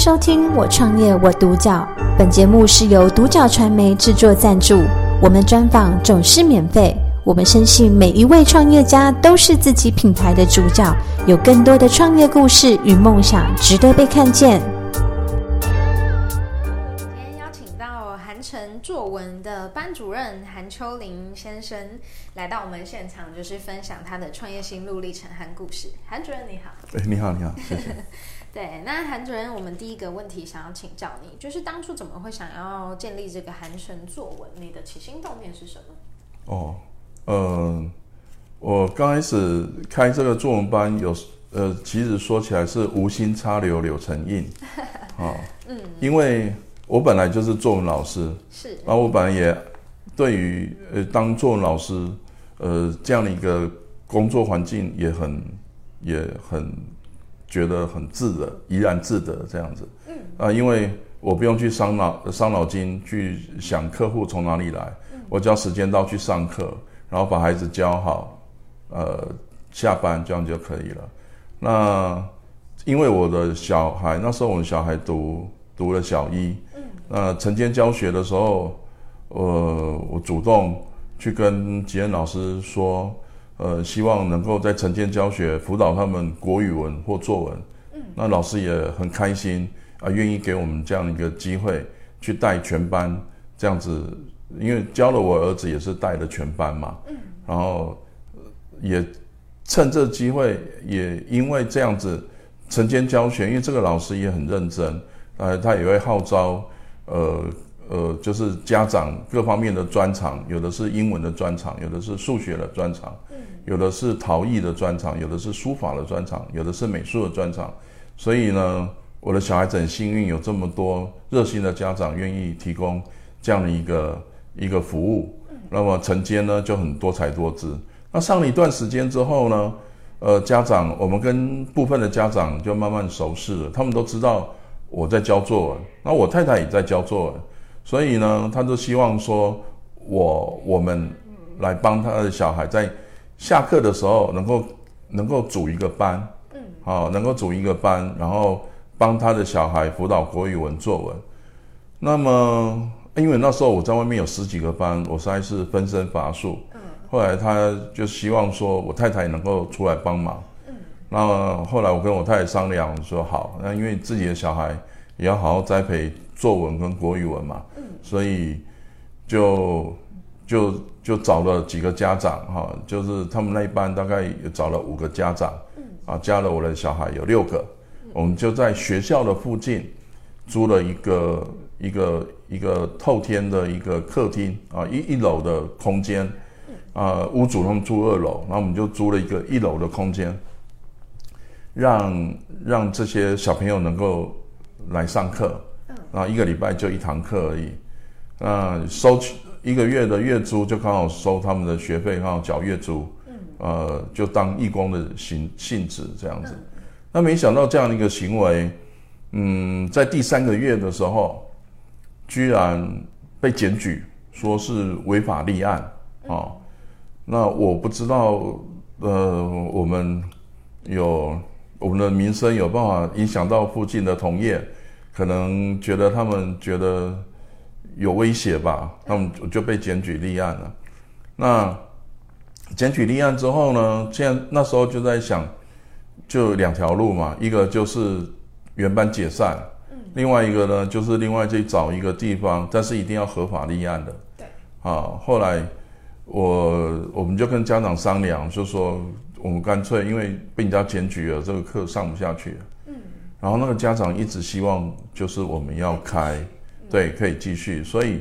收听《我创业我独角》，本节目是由独角传媒制作赞助，我们专访总是免费。我们深信每一位创业家都是自己品牌的主角，有更多的创业故事与梦想值得被看见。今天邀请到韩城作文的班主任韩秋林先生来到我们现场，就是分享他的创业心路历程和故事。韩主任你好。哎，你好，你好，谢谢。对，那韩主任，我们第一个问题想要请教你，就是当初怎么会想要建立这个韩神作文？你的起心动念是什么？哦，呃，我刚开始开这个作文班有，有呃，其实说起来是无心插柳柳成荫啊，哦、嗯，因为我本来就是作文老师，是，然后我本来也对于呃当作文老师呃这样的一个工作环境也很也很。觉得很自得，怡然自得这样子。嗯啊，因为我不用去伤脑伤脑筋去想客户从哪里来，嗯、我只要时间到去上课，然后把孩子教好，呃，下班这样就可以了。那因为我的小孩那时候我们小孩读读了小一，嗯，那晨间教学的时候，呃，我主动去跟吉恩老师说。呃，希望能够在晨间教学辅导他们国语文或作文，嗯，那老师也很开心啊，愿意给我们这样一个机会去带全班这样子，因为教了我儿子也是带了全班嘛，嗯，然后也趁这机会，也因为这样子晨间教学，因为这个老师也很认真，呃，他也会号召，呃。呃，就是家长各方面的专长，有的是英文的专长，有的是数学的专长，嗯，有的是陶艺的专长，有的是书法的专长，有的是美术的专长。所以呢，我的小孩子很幸运，有这么多热心的家长愿意提供这样的一个一个服务。那么晨间呢就很多才多姿。那上了一段时间之后呢，呃，家长我们跟部分的家长就慢慢熟识了，他们都知道我在教作文，那我太太也在教作文。所以呢，他就希望说我，我我们来帮他的小孩在下课的时候能够能够组一个班，嗯，好，能够组一个班，然后帮他的小孩辅导国语文作文。那么，因为那时候我在外面有十几个班，我实在是分身乏术。嗯，后来他就希望说我太太能够出来帮忙。嗯，那后来我跟我太太商量说好，那因为自己的小孩也要好好栽培。作文跟国语文嘛，嗯，所以就就就找了几个家长哈，就是他们那一班大概也找了五个家长，嗯，啊，加了我的小孩有六个，我们就在学校的附近租了一个一个一个透天的一个客厅啊，一一楼的空间，啊，屋主他们住二楼，然后我们就租了一个一楼的空间，让让这些小朋友能够来上课。然后一个礼拜就一堂课而已，那收取一个月的月租就刚好收他们的学费，刚好缴月租，嗯，呃，就当义工的性性质这样子。那没想到这样的一个行为，嗯，在第三个月的时候，居然被检举，说是违法立案啊，哦。那我不知道，呃，我们有我们的民生有办法影响到附近的同业。可能觉得他们觉得有威胁吧，他们就被检举立案了。那检举立案之后呢，现在那时候就在想，就两条路嘛，一个就是原班解散，嗯，另外一个呢就是另外去找一个地方，但是一定要合法立案的。对，啊，后来我我们就跟家长商量，就说我们干脆因为被人家检举了，这个课上不下去了。然后那个家长一直希望就是我们要开，对，可以继续。所以，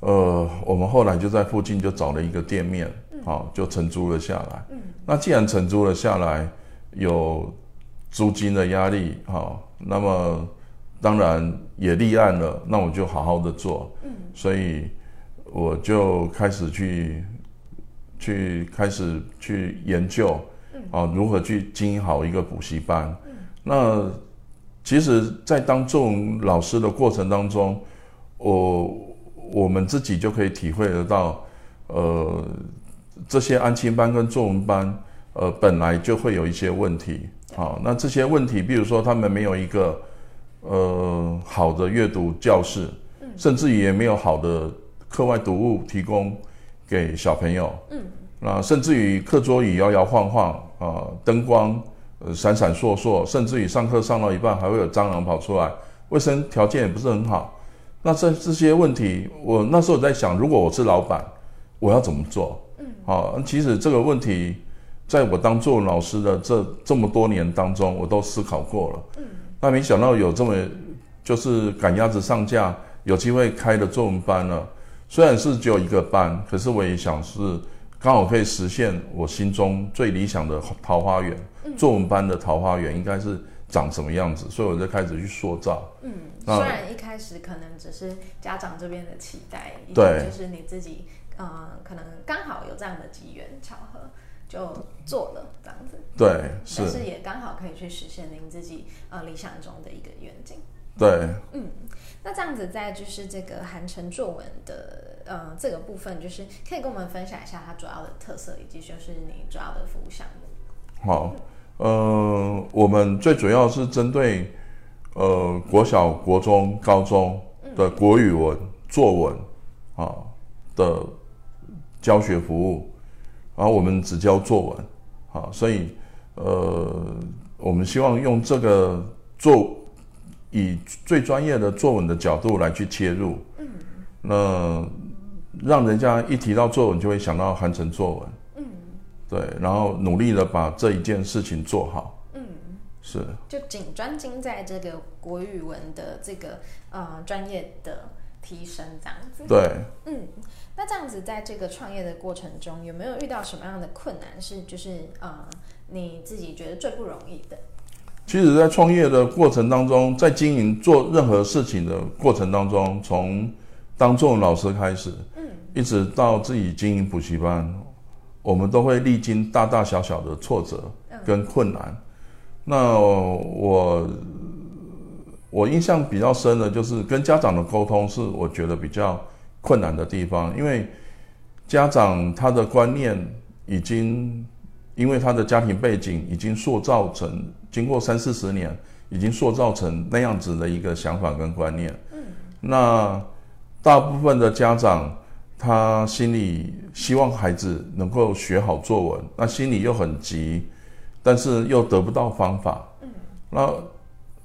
呃，我们后来就在附近就找了一个店面，好，就承租了下来。那既然承租了下来，有租金的压力，好，那么当然也立案了，那我就好好的做。所以我就开始去去开始去研究，啊，如何去经营好一个补习班。那其实，在当作文老师的过程当中，我我们自己就可以体会得到，呃，这些安亲班跟作文班，呃，本来就会有一些问题。好，那这些问题，比如说他们没有一个呃好的阅读教室，嗯，甚至也没有好的课外读物提供给小朋友，嗯，那甚至于课桌椅摇摇晃晃啊，呃，灯光呃闪闪烁烁，甚至于上课上到一半还会有蟑螂跑出来，卫生条件也不是很好。那这这些问题，我那时候在想，如果我是老板，我要怎么做？嗯，好，其实这个问题，在我当作文老师的这这么多年当中，我都思考过了。嗯，那没想到有这么就是赶鸭子上架，有机会开的作文班了。虽然是只有一个班，可是我也想是刚好可以实现我心中最理想的桃花源。嗯，作文班的桃花源应该是。长什么样子，所以我就开始去塑造。嗯，虽然一开始可能只是家长这边的期待，对，就是你自己，呃，可能刚好有这样的机缘巧合就做了这样子。对，是，但是也刚好可以去实现您自己呃理想中的一个愿景。对，嗯，那这样子在就是这个韩城作文的呃这个部分，就是可以跟我们分享一下它主要的特色，以及就是你主要的服务项目。好。呃，我们最主要是针对呃国小、国中、高中的国语文作文啊的教学服务，然后我们只教作文啊，所以呃，我们希望用这个做以最专业的作文的角度来去切入，嗯，那让人家一提到作文就会想到韩城作文。嗯对，然后努力的把这一件事情做好。嗯，是。就仅专精在这个国语文的这个呃专业的提升这样子。对。嗯，那这样子在这个创业的过程中，有没有遇到什么样的困难？是就是呃你自己觉得最不容易的？其实，在创业的过程当中，在经营做任何事情的过程当中，从当作文老师开始，嗯，一直到自己经营补习班。我们都会历经大大小小的挫折跟困难。嗯、那我我印象比较深的就是跟家长的沟通，是我觉得比较困难的地方，因为家长他的观念已经因为他的家庭背景已经塑造成，经过三四十年，已经塑造成那样子的一个想法跟观念。嗯，那大部分的家长。他心里希望孩子能够学好作文，那心里又很急，但是又得不到方法。嗯，那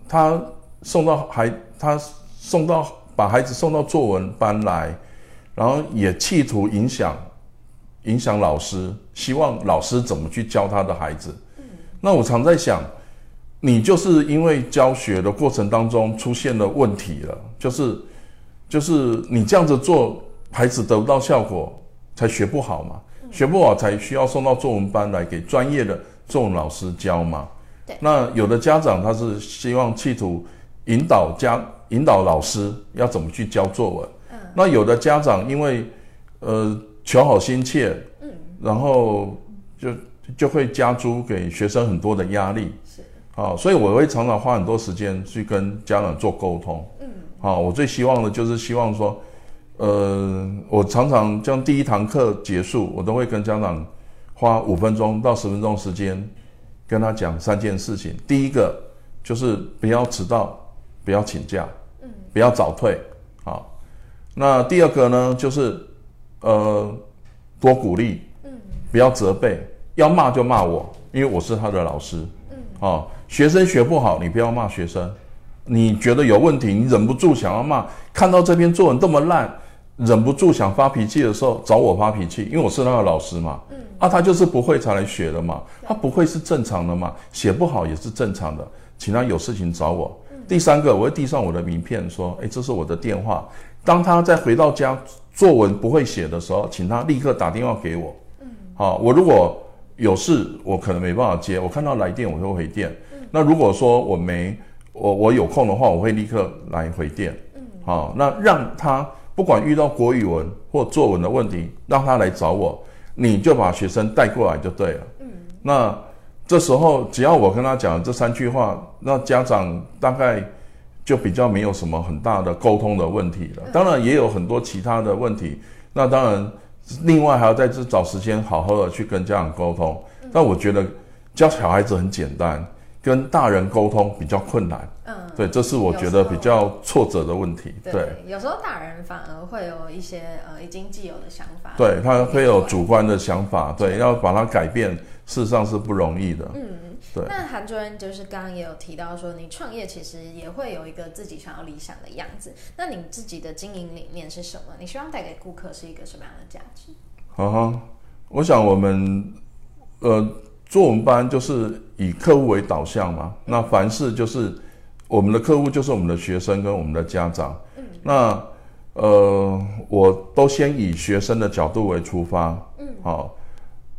他送到孩，他送到把孩子送到作文班来，然后也企图影响影响老师，希望老师怎么去教他的孩子。嗯，那我常在想，你就是因为教学的过程当中出现了问题了，就是就是你这样子做。孩子得不到效果，才学不好嘛。学不好才需要送到作文班来给专业的作文老师教嘛。对。那有的家长他是希望企图引导家引导老师要怎么去教作文。嗯。那有的家长因为呃求好心切，嗯，然后就就会加诸给学生很多的压力。是。啊，所以我会常常花很多时间去跟家长做沟通。嗯。好，我最希望的就是希望说。呃，我常常将第一堂课结束，我都会跟家长花五分钟到十分钟时间，跟他讲三件事情。第一个就是不要迟到，不要请假，嗯，不要早退，啊。那第二个呢，就是呃，多鼓励，嗯，不要责备，要骂就骂我，因为我是他的老师，嗯，啊，学生学不好，你不要骂学生，你觉得有问题，你忍不住想要骂，看到这篇作文这么烂。忍不住想发脾气的时候，找我发脾气，因为我是他的老师嘛。嗯，啊，他就是不会才来学的嘛，他不会是正常的嘛，写不好也是正常的，请他有事情找我。嗯，第三个，我会递上我的名片，说，诶，这是我的电话。当他再回到家作文不会写的时候，请他立刻打电话给我。嗯，好，我如果有事，我可能没办法接，我看到来电我就回电。嗯，那如果说我没我我有空的话，我会立刻来回电。嗯，好，那让他。不管遇到国语文或作文的问题，让他来找我，你就把学生带过来就对了。嗯，那这时候只要我跟他讲这三句话，那家长大概就比较没有什么很大的沟通的问题了。当然也有很多其他的问题，那当然另外还要在这找时间好好的去跟家长沟通。但我觉得教小孩子很简单，跟大人沟通比较困难。嗯，对，这是我觉得比较挫折的问题。对，对有时候大人反而会有一些呃已经既有的想法，对，他会有主观的想法，对，要把它改变，事实上是不容易的。嗯，对。那韩主任就是刚刚也有提到说，你创业其实也会有一个自己想要理想的样子。那你自己的经营理念是什么？你希望带给顾客是一个什么样的价值？好哈，我想我们呃。作文班就是以客户为导向嘛，那凡事就是我们的客户就是我们的学生跟我们的家长。嗯，那呃，我都先以学生的角度为出发。嗯，好，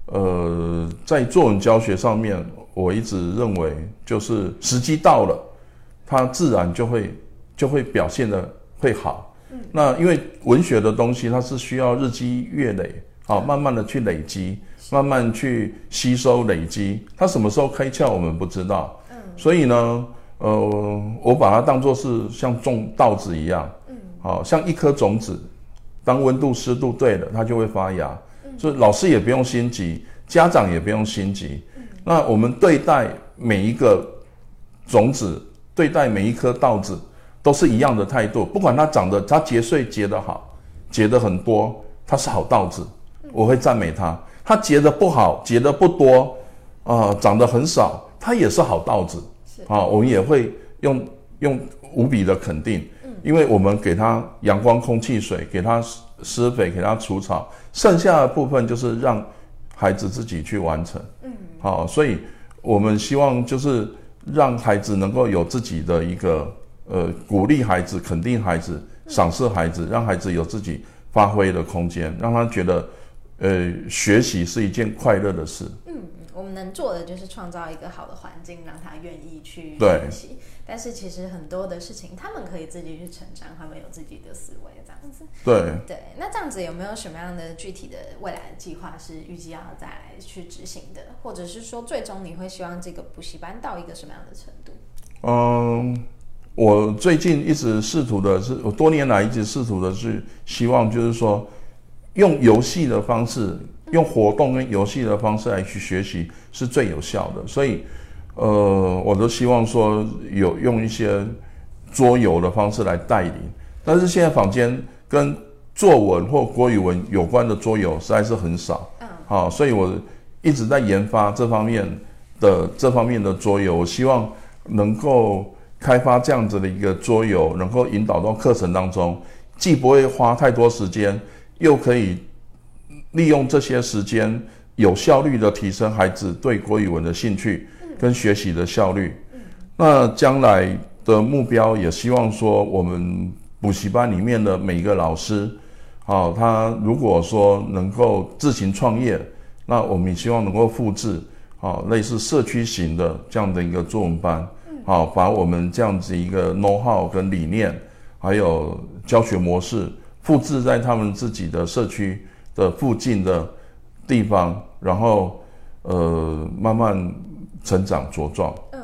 呃，在作文教学上面，我一直认为就是时机到了，它自然就会就会表现得会好。嗯，那因为文学的东西，它是需要日积月累，好，慢慢的去累积。慢慢去吸收累积，它什么时候开窍我们不知道。嗯，所以呢，呃，我把它当作是像种稻子一样，嗯，好像一颗种子，当温度湿度对了，它就会发芽。嗯，所以老师也不用心急，家长也不用心急。嗯，那我们对待每一个种子，对待每一颗稻子，都是一样的态度。不管它长得，它结穗结得好，结得很多，它是好稻子，我会赞美它。它结得不好，结得不多，啊、呃，长得很少，它也是好稻子，啊，我们也会用用无比的肯定，嗯，因为我们给它阳光、空气、水，给它施肥，给它除草，剩下的部分就是让孩子自己去完成，嗯，好，所以我们希望就是让孩子能够有自己的一个呃，鼓励孩子、肯定孩子、赏识孩子，让孩子有自己发挥的空间，让他觉得。呃，学习是一件快乐的事。嗯，我们能做的就是创造一个好的环境，让他愿意去学习。但是其实很多的事情，他们可以自己去成长，他们有自己的思维，这样子。对对，那这样子有没有什么样的具体的未来的计划是预计要再来去执行的？或者是说，最终你会希望这个补习班到一个什么样的程度？嗯，我最近一直试图的是，我多年来一直试图的是希望，就是说。用游戏的方式，用活动跟游戏的方式来去学习是最有效的。所以，呃，我都希望说有用一些桌游的方式来带领。但是现在坊间跟作文或国语文有关的桌游实在是很少。嗯。好，所以我一直在研发这方面的这方面的桌游。我希望能够开发这样子的一个桌游，能够引导到课程当中，既不会花太多时间。又可以利用这些时间，有效率的提升孩子对国语文的兴趣跟学习的效率。那将来的目标也希望说，我们补习班里面的每一个老师，好，他如果说能够自行创业，那我们也希望能够复制，好，类似社区型的这样的一个作文班，好，把我们这样子一个 know how 跟理念，还有教学模式。复制在他们自己的社区的附近的地方，然后呃慢慢成长茁壮。嗯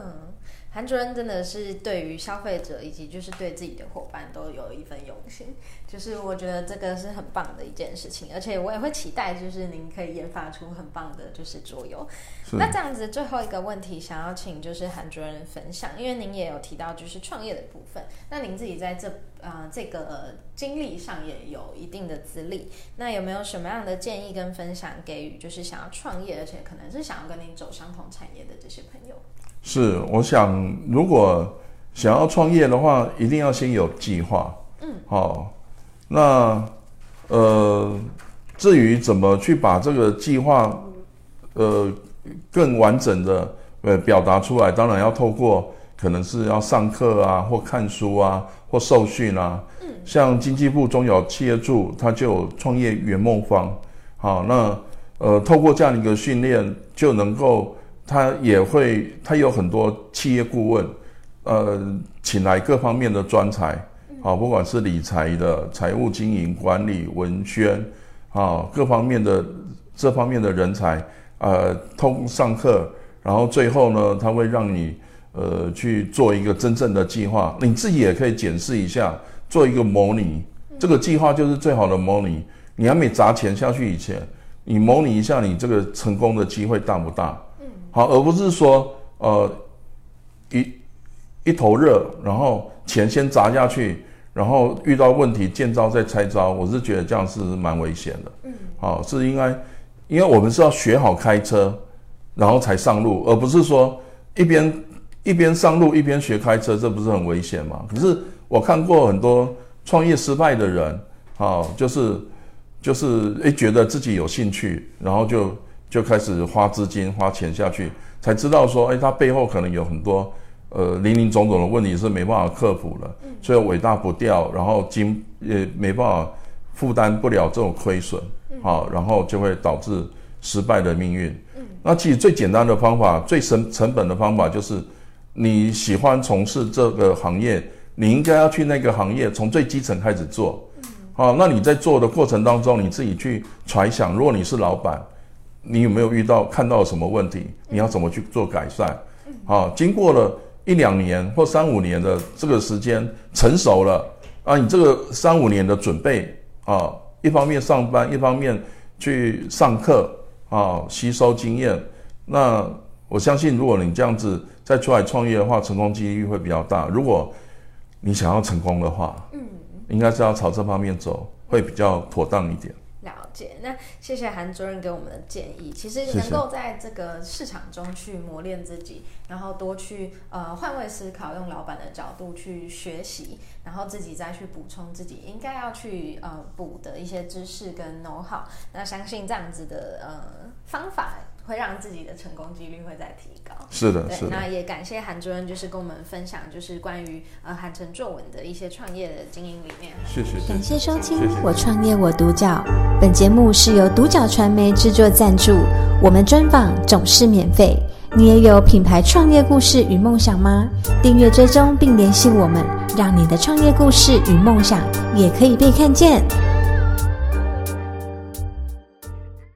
韩主任真的是对于消费者以及就是对自己的伙伴都有一份用心，就是我觉得这个是很棒的一件事情，而且我也会期待就是您可以研发出很棒的就是桌游。那这样子最后一个问题想要请就是韩主任分享，因为您也有提到就是创业的部分，那您自己在这呃这个经历上也有一定的资历，那有没有什么样的建议跟分享给予就是想要创业而且可能是想要跟您走相同产业的这些朋友？是，我想如果想要创业的话，一定要先有计划。嗯，好，那呃，至于怎么去把这个计划呃更完整的呃表达出来，当然要透过可能是要上课啊，或看书啊，或受训啊。嗯，像经济部中小企业处，它就有创业圆梦方。好，那呃，透过这样的一个训练，就能够。他也会，他有很多企业顾问，呃，请来各方面的专才，好，不管是理财的、财务经营管理、文宣，啊，各方面的这方面的人才，呃，通上课，然后最后呢，他会让你，呃，去做一个真正的计划，你自己也可以检视一下，做一个模拟，这个计划就是最好的模拟。你还没砸钱下去以前，你模拟一下，你这个成功的机会大不大？嗯好，而不是说，呃，一一头热，然后钱先砸下去，然后遇到问题见招再拆招，我是觉得这样是蛮危险的。嗯，好，是应该，因为我们是要学好开车，然后才上路，而不是说一边一边上路一边学开车，这不是很危险吗？可是我看过很多创业失败的人，好，就是就是诶觉得自己有兴趣，然后就就开始花资金花钱下去，才知道说，诶他背后可能有很多。呃，林林总总的问题是没办法克服了，所以尾大不掉，然后经也没办法负担不了这种亏损，好，然后就会导致失败的命运。那其实最简单的方法，最省成本的方法就是你喜欢从事这个行业，你应该要去那个行业，从最基层开始做。好，那你在做的过程当中，你自己去揣想，如果你是老板，你有没有遇到看到什么问题？你要怎么去做改善？好，经过了。一两年或三五年的这个时间成熟了啊，你这个三五年的准备啊，一方面上班，一方面去上课啊，吸收经验。那我相信，如果你这样子再出来创业的话，成功几率会比较大。如果你想要成功的话，嗯，应该是要朝这方面走，会比较妥当一点。了解那谢谢韩主任给我们的建议。其实能够在这个市场中去磨练自己，然后多去呃换位思考，用老板的角度去学习，然后自己再去补充自己应该要去呃补的一些知识跟 know how。那相信这样子的呃方法。会让自己的成功几率会再提高。是的，是的。那也感谢韩主任，就是跟我们分享，就是关于呃韩城作文的一些创业的经营理念。谢谢。感谢收听《我创业我独角》，本节目是由独角传媒制作赞助，我们专访总是免费。你也有品牌创业故事与梦想吗？订阅追踪并联系我们，让你的创业故事与梦想也可以被看见。